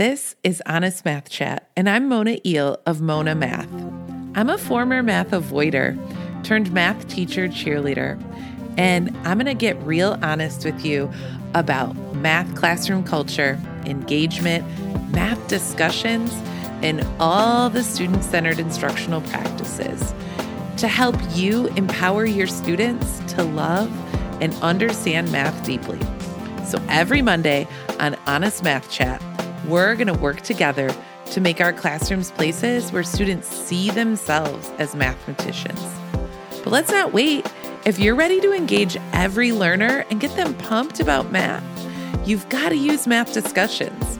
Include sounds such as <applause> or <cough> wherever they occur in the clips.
This is Honest Math Chat, and I'm Mona Iehl of Mona Math. I'm a former math avoider turned math teacher cheerleader, and I'm going to get real honest with you about math classroom culture, engagement, math discussions, and all the student centered instructional practices to help you empower your students to love and understand math deeply. So every Monday on Honest Math Chat, we're going to work together to make our classrooms places where students see themselves as mathematicians. But let's not wait. If you're ready to engage every learner and get them pumped about math, you've got to use math discussions.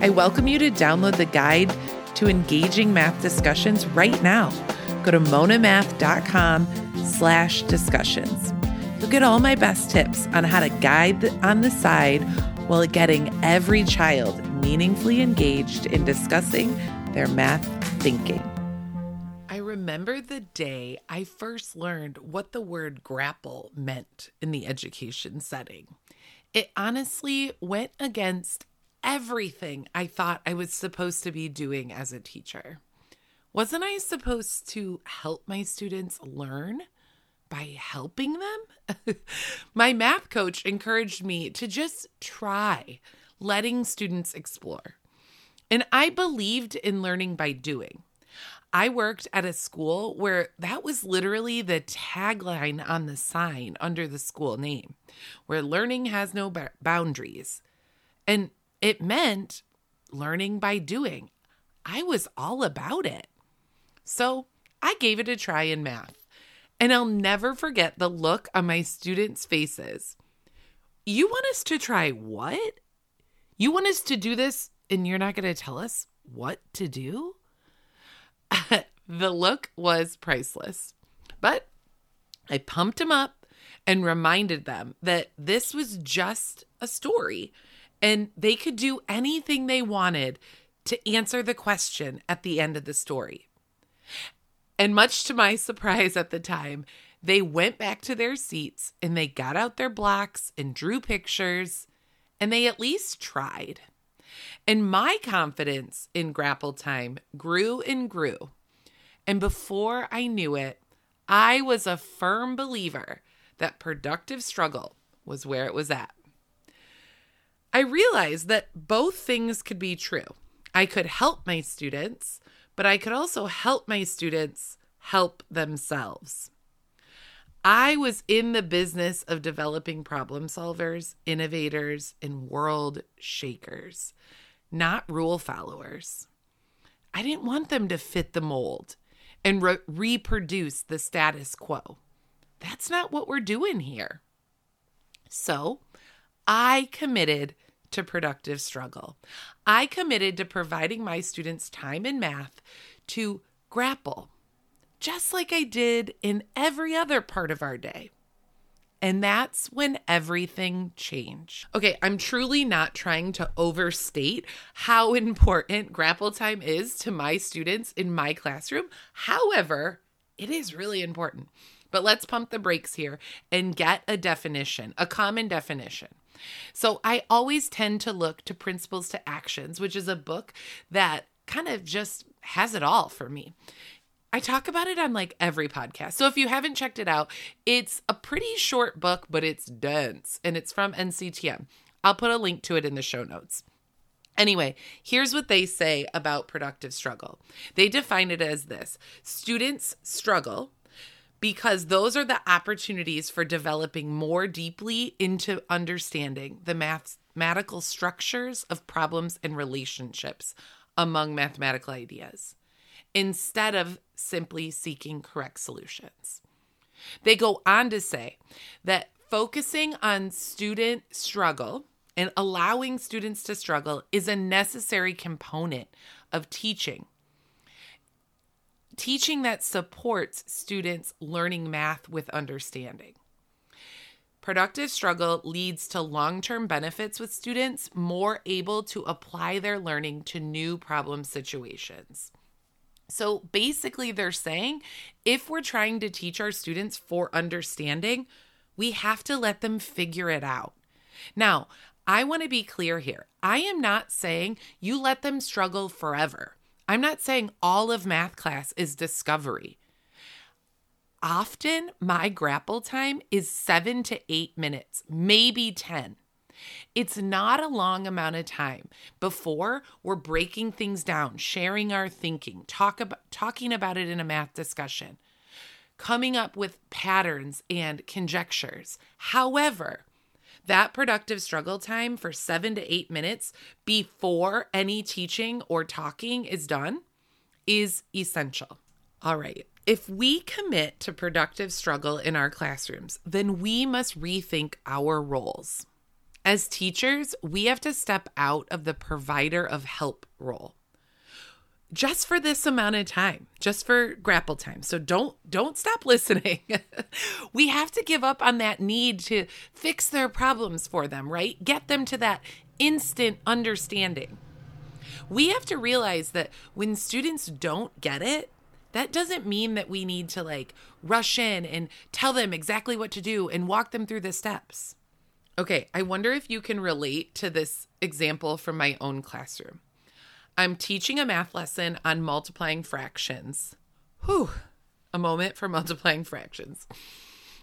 I welcome you to download the guide to engaging math discussions right now. Go to monamath.com slash discussions. You'll get all my best tips on how to guide on the side while getting every child meaningfully engaged in discussing their math thinking. I remember the day I first learned what the word grapple meant in the education setting. It honestly went against everything I thought I was supposed to be doing as a teacher. Wasn't I supposed to help my students learn by helping them? <laughs> my math coach encouraged me to just try letting students explore. And I believed in learning by doing. I worked at a school where that was literally the tagline on the sign under the school name, where learning has no boundaries. And it meant learning by doing. I was all about it. So I gave it a try in math. And I'll never forget the look on my students' faces. You want us to try what? You want us to do this and you're not going to tell us what to do? <laughs> the look was priceless. But I pumped them up and reminded them that this was just a story and they could do anything they wanted to answer the question at the end of the story. And much to my <laughs> surprise at the time, they went back to their seats and they got out their blocks and drew pictures and they at least tried. And my confidence in grapple time grew and grew. And before I knew it, I was a firm believer that productive struggle was where it was at. I realized that both things could be true. I could help my students, but I could also help my students help themselves. I was in the business of developing problem solvers, innovators, and world shakers, not rule followers. I didn't want them to fit the mold and re- reproduce the status quo. That's not what we're doing here. So I committed to productive struggle. I committed to providing my students time in math to grapple, just like I did in every other part of our day. And that's when everything changed. Okay, I'm truly not trying to overstate how important grapple time is to my students in my classroom. However, it is really important. But let's pump the brakes here and get a definition, a common definition. So I always tend to look to Principles to Actions, which is a book that kind of just has it all for me. I talk about it on like every podcast. So if you haven't checked it out, it's a pretty short book, but it's dense and it's from NCTM. I'll put a link to it in the show notes. Anyway, here's what they say about productive struggle. They define it as this students struggle because those are the opportunities for developing more deeply into understanding the mathematical structures of problems and relationships among mathematical ideas instead of simply seeking correct solutions. They go on to say that focusing on student struggle and allowing students to struggle is a necessary component of teaching teaching that supports students learning math with understanding. Productive struggle leads to long term benefits with students more able to apply their learning to new problem situations. So basically, they're saying if we're trying to teach our students for understanding, we have to let them figure it out. Now, I want to be clear here. I am not saying you let them struggle forever. I'm not saying all of math class is discovery. Often my grapple time is seven to eight minutes, maybe 10. It's not a long amount of time before we're breaking things down, sharing our thinking, talk about, talking about it in a math discussion, coming up with patterns and conjectures. However, that productive struggle time for seven to eight minutes before any teaching or talking is done is essential. All right. If we commit to productive struggle in our classrooms, then we must rethink our roles. As teachers, we have to step out of the provider of help role just for this amount of time just for grapple time. So don't don't stop listening. <laughs> We have to give up on that need to fix their problems for them right? Get them to that instant understanding. We have to realize that when students don't get it that doesn't mean that we need to like rush in and tell them exactly what to do and walk them through the steps okay i wonder if you can relate to this example from my own classroom I'm teaching a math lesson on multiplying fractions. Whew, a moment for <laughs> multiplying fractions.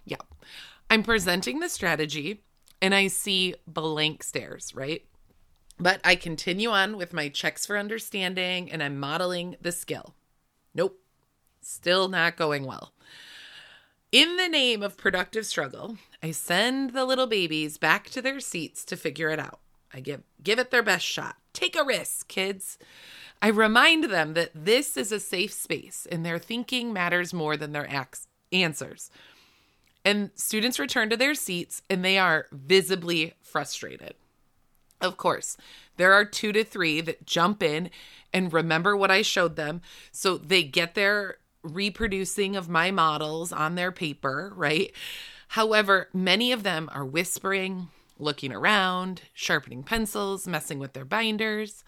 Yeah. I'm presenting the strategy and I see blank stares, right? But I continue on with my checks for understanding and I'm modeling the skill. Nope, still not going well. In the name of productive struggle, I send the little babies back to their seats to figure it out. I give give it their best shot. Take a risk, kids. I remind them that this is a safe space and their thinking matters more than their answers. And students return to their seats and they are visibly frustrated. Of course, there are two to three that jump in and remember what I showed them. So they get their reproducing of my models on their paper, right? However, many of them are whispering, looking around, sharpening pencils, messing with their binders.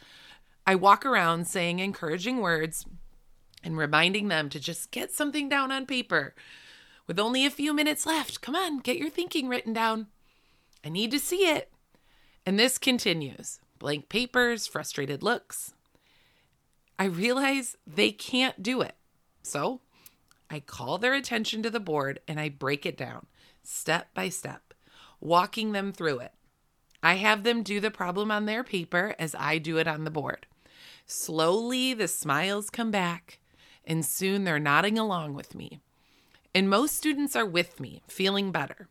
I walk around saying encouraging words and reminding them to just get something down on paper. With only a few minutes left, come on, get your thinking written down. I need to see it. And this continues blank papers, frustrated looks. I realize they can't do it. So I call their attention to the board and I break it down step by step walking them through it. I have them do the problem on their paper as I do it on the board. Slowly, the smiles come back, and soon they're nodding along with me. And most students are with me, feeling better.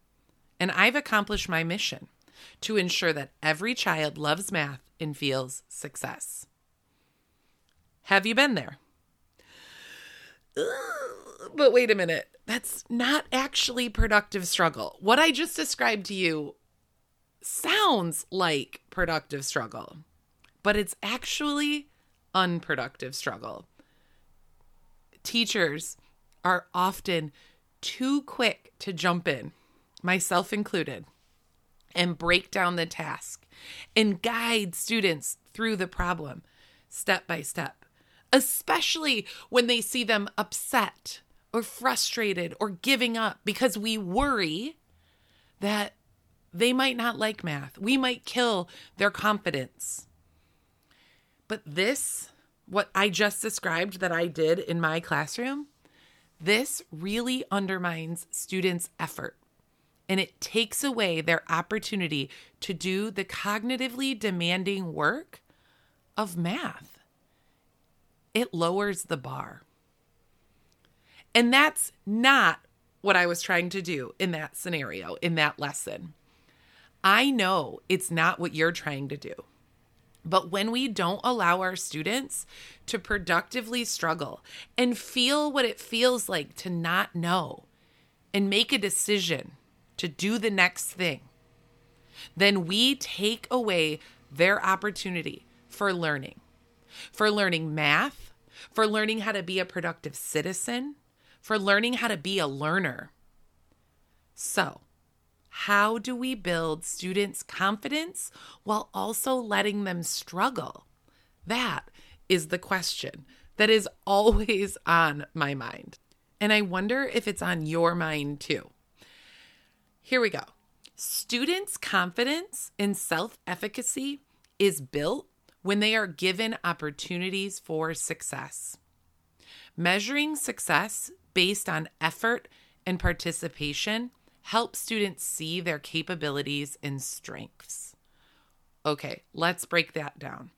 And I've accomplished my mission to ensure that every child loves math and feels success. Have you been there? But wait a minute that's not actually productive struggle. What I just described to you sounds like productive struggle, but it's actually unproductive struggle. Teachers are often too quick to jump in, myself included, and break down the task and guide students through the problem step by step, especially when they see them upset or frustrated or giving up because we worry that they might not like math. We might kill their confidence. But this, what I just described that I did in my classroom, this really undermines students' effort and it takes away their opportunity to do the cognitively demanding work of math. It lowers the bar. And that's not what I was trying to do in that scenario, in that lesson. I know it's not what you're trying to do. But when we don't allow our students to productively struggle and feel what it feels like to not know and make a decision to do the next thing, then we take away their opportunity for learning, for learning math, for learning how to be a productive citizen, for learning how to be a learner. So, how do we build students' confidence while also letting them struggle? That is the question that is always <laughs> on my mind. And I wonder if it's on your mind too. Here we go. Students' confidence in self efficacy is built when they are given opportunities for success. Measuring success based on effort and participation helps students see their capabilities and strengths. Okay, let's break that down.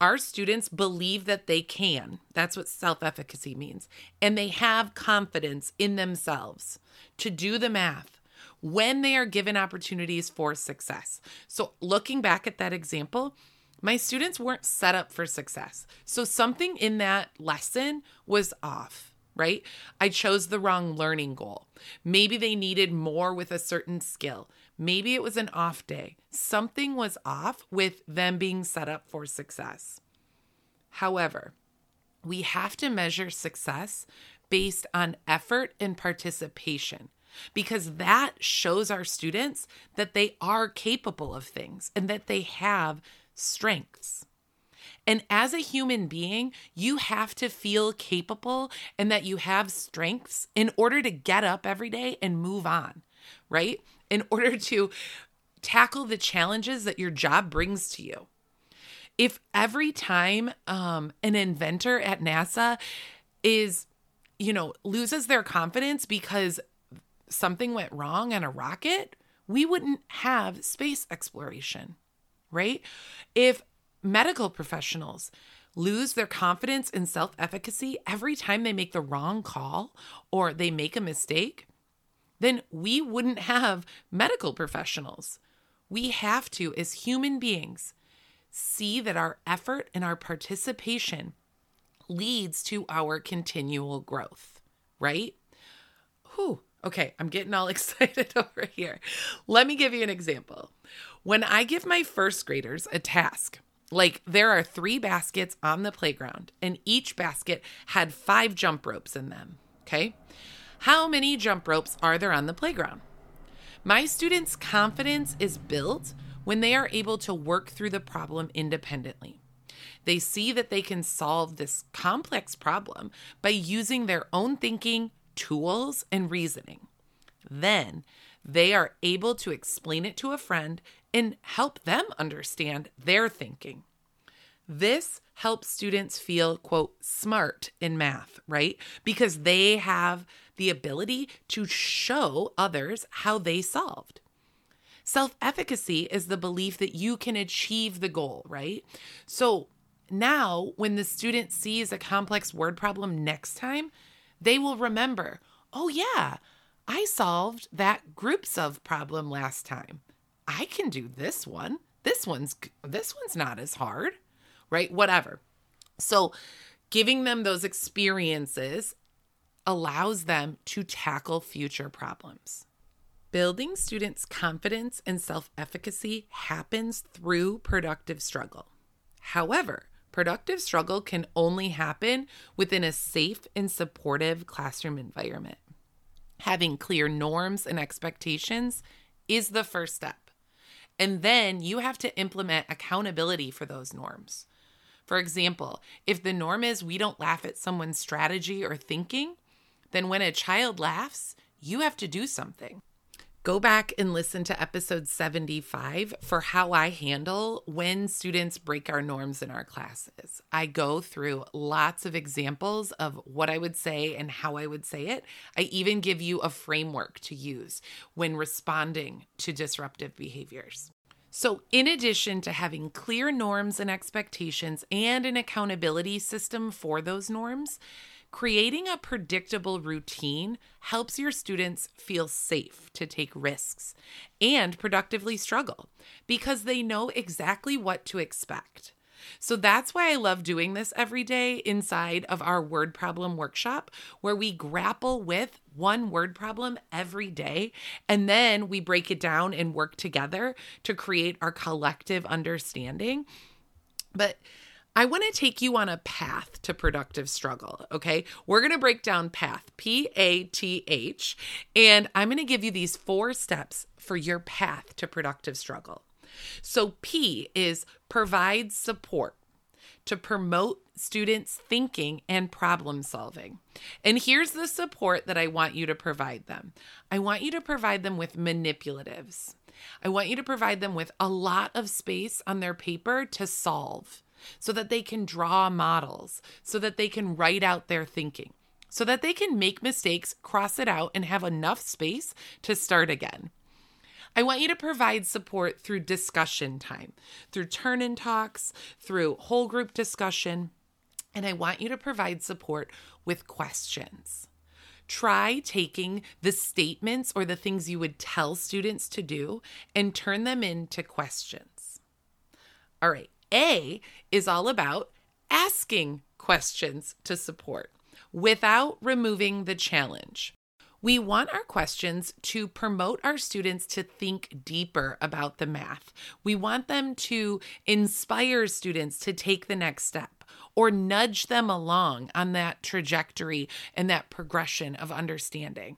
Our students believe that they can. That's what self efficacy means. And they have confidence in themselves to do the math when they are given opportunities for success. So, looking back at that example, my students weren't set up for success. So, something in that lesson was off right? I chose the wrong learning goal. Maybe they needed more with a certain skill. Maybe it was an off day. Something was off with them being set up for success. However, we have to measure success based on effort and participation because that shows our students that they are capable of things and that they have strengths. And as a human being, you have to feel capable and that you have strengths in order to get up every day and move on, right? In <laughs> order to tackle the challenges that your job brings to you. If every time um, an inventor at NASA is, you know, loses their confidence because something went wrong on a rocket, we wouldn't have space exploration, right? If medical professionals lose their confidence and self efficacy every time they make the wrong call or they make a mistake, then we wouldn't have medical professionals. We have to, as human beings, see that our effort and our participation leads to our continual growth, right? Whew. Okay, I'm getting all <laughs> excited over here. Let me give you an example. When I give my first graders a task, like there are three baskets on the playground, and each basket had five jump ropes in them. Okay. How many jump ropes are there on the playground? My students' confidence is built when they are able to work through the problem independently. They see that they can solve this complex problem by using their own thinking, tools, and reasoning. Then they are able to explain it to a friend and help them understand their thinking. This helps students feel, quote, smart in math, right? Because they have the ability to show others how they solved. Self efficacy is the belief that you can achieve the goal, right? So now, when the student sees a complex word problem next time, they will remember, oh, yeah, I solved that groups of problem last time. I can do this one. This one's this one's not as hard, right? Whatever. So, giving them those experiences allows them to tackle future problems. Building students' confidence and self efficacy happens through productive struggle. However, productive struggle can only happen within a safe and supportive classroom environment. Having clear norms and expectations is the first step. And then you have to implement accountability for those norms. For example, if the norm is we don't laugh at someone's strategy or thinking, then when a child laughs, you have to do something. Go back and listen to episode 75 for how I handle when students break our norms in our classes. I go through lots of examples of what I would say and how I would say it. I even give you a framework to use when responding to disruptive behaviors. So, in addition to having clear norms and expectations and an accountability system for those norms, Creating a predictable routine helps your students feel safe to take risks and productively struggle because they know exactly what to expect. So that's why I love doing this every day inside of our word problem workshop, where we grapple with one word problem every day. And then we break it down and work together to create our collective understanding. But I want to take you on a path to productive struggle. Okay. We're going to break down path, P A T H, and I'm going to give you these four steps for your path to productive struggle. So, P is provide support to promote students' thinking and problem solving. And here's the support that I want you to provide them I want you to provide them with manipulatives. I want you to provide them with a lot of space on their paper to solve so that they can draw models, so that they can write out their thinking, so that they can make mistakes, cross it out, and have enough space to start again. I want you to provide support through discussion time, through turn in talks, through whole group discussion, and I want you to provide support with questions. Try taking the statements or the things you would tell students to do and turn them into questions. All right, A is all about asking questions to support without removing the challenge. We want our questions to promote our students to think deeper about the math. We want them to inspire students to take the next step or nudge them along on that trajectory and that progression of understanding.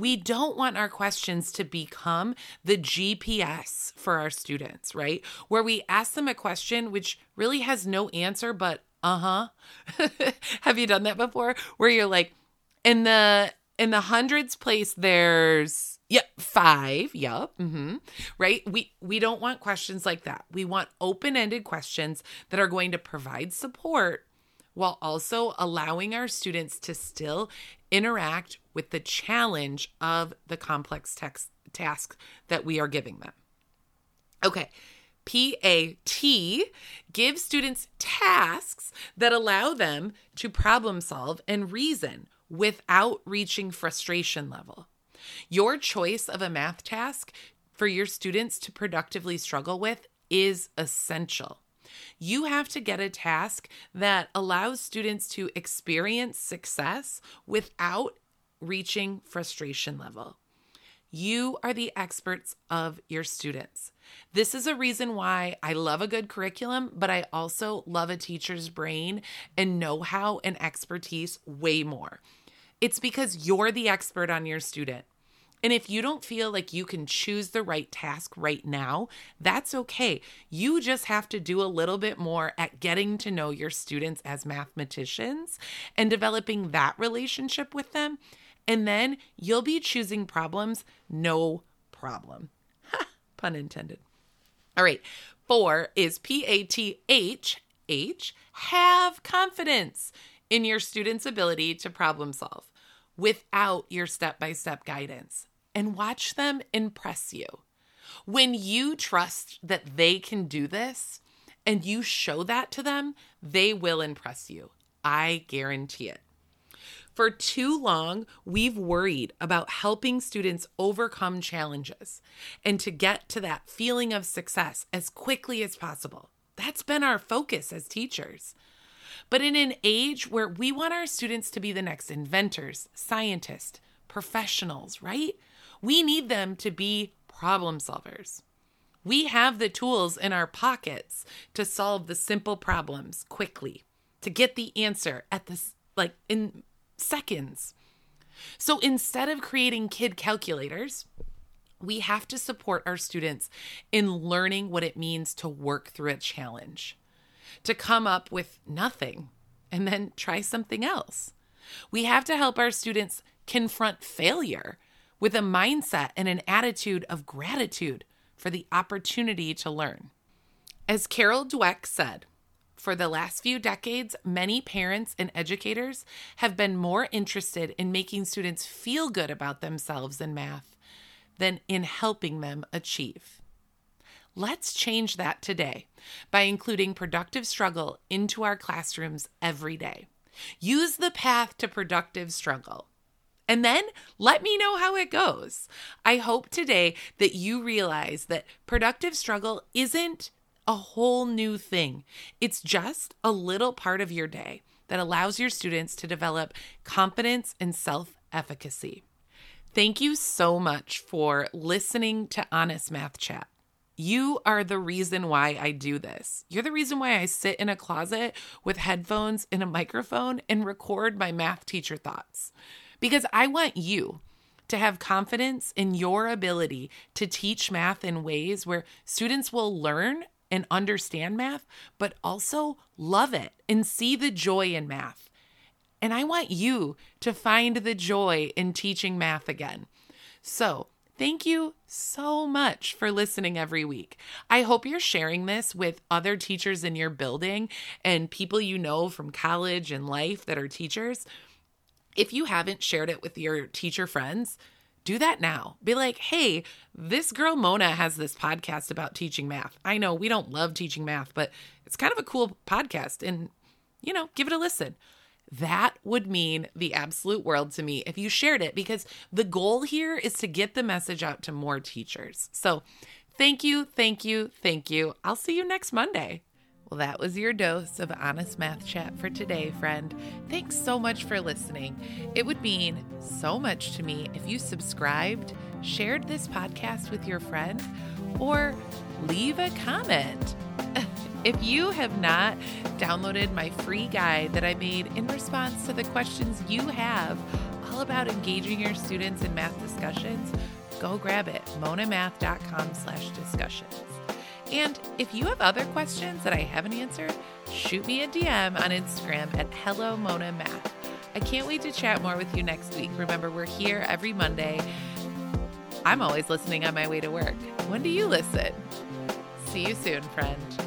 We don't want our questions to become the GPS for our students, right? Where we ask them a question which really has no answer but uh huh. <laughs> Have you done that before? Where you're like, in the in the hundreds place there's yep five yep mm-hmm, right we we don't want questions like that we want open-ended questions that are going to provide support while also allowing our students to still interact with the challenge of the complex text tasks that we are giving them okay PAT gives students tasks that allow them to problem solve and reason without reaching frustration level. Your choice of a math task for your students to productively struggle with is essential. You have to get a task that allows students to experience success without reaching frustration level. You are the experts of your students. This is a reason why I love a good curriculum, but I also love a teacher's brain and know how and expertise way more. It's because you're the expert on your student. And if you don't feel like you can choose the right task right now, that's okay. You just have to do a little bit more at getting to know your students as mathematicians and developing that relationship with them. And then you'll be choosing problems, no problem. pun intended. All right. Four is P A T H H. Have confidence in your student's ability to problem solve without your step by step guidance and watch them impress you. When you trust that they can do this and you show that to them, they will impress you. I guarantee it. For too long, we've worried about helping students overcome challenges and to get to that feeling of success as quickly as possible. That's been our focus as teachers. But in an age where we want our students to be the next inventors, scientists, professionals, right? We need them to be problem solvers. We have the tools in our pockets to solve the simple problems quickly, to get the answer at this, like in seconds. So instead of creating kid calculators, we have to support our students in learning what it means to work through a challenge to come up with nothing and then try something else. We have to help our students confront failure with a mindset and an attitude of gratitude for the opportunity to learn. As Carol Dweck said, for the last few decades, many parents and educators have been more interested in making students feel good about themselves in math than in helping them achieve. Let's change that today by including productive struggle into our classrooms every day. Use the path to productive struggle. And then let me know how it goes. I hope today that you realize that productive struggle isn't a whole new thing, it's just a little part of your day that allows your students to develop confidence and self efficacy. Thank you so much for listening to Honest Math Chat. You are the reason why I do this. You're the reason why I sit in a closet with headphones and a microphone and record my math teacher thoughts. Because I want you to have confidence in your ability to teach math in ways where students will learn and understand math, but also love it and see the joy in math. And I want you to find the joy in teaching math again. So, Thank you so much for listening every week. I hope you're sharing this with other teachers in your building and people you know from college and life that are teachers. If you haven't shared it with your teacher friends, do that now. Be like, hey, this girl Mona has this podcast about teaching math. I know we don't love teaching math, but it's kind of a cool podcast. And, you know, give it a listen. That would mean the absolute world to me if you shared it because the goal here is to get the message out to more teachers. So, thank you, thank you, thank you. I'll see you next Monday. Well, that was your dose of honest math chat for today, friend. Thanks so much for listening. It would mean so much to me if you subscribed, shared this podcast with your friend, or leave a comment. <laughs> If you have not downloaded my free guide that I made in response to the questions you have all about engaging your students in math discussions, go grab it, monamath.com slash discussions. And if you have other questions that I haven't answered, shoot me a DM on Instagram at Hello Mona Math. I can't wait to chat more with you next week. Remember, we're here every Monday. I'm always listening on my way to work. When do you listen? See you soon, friend.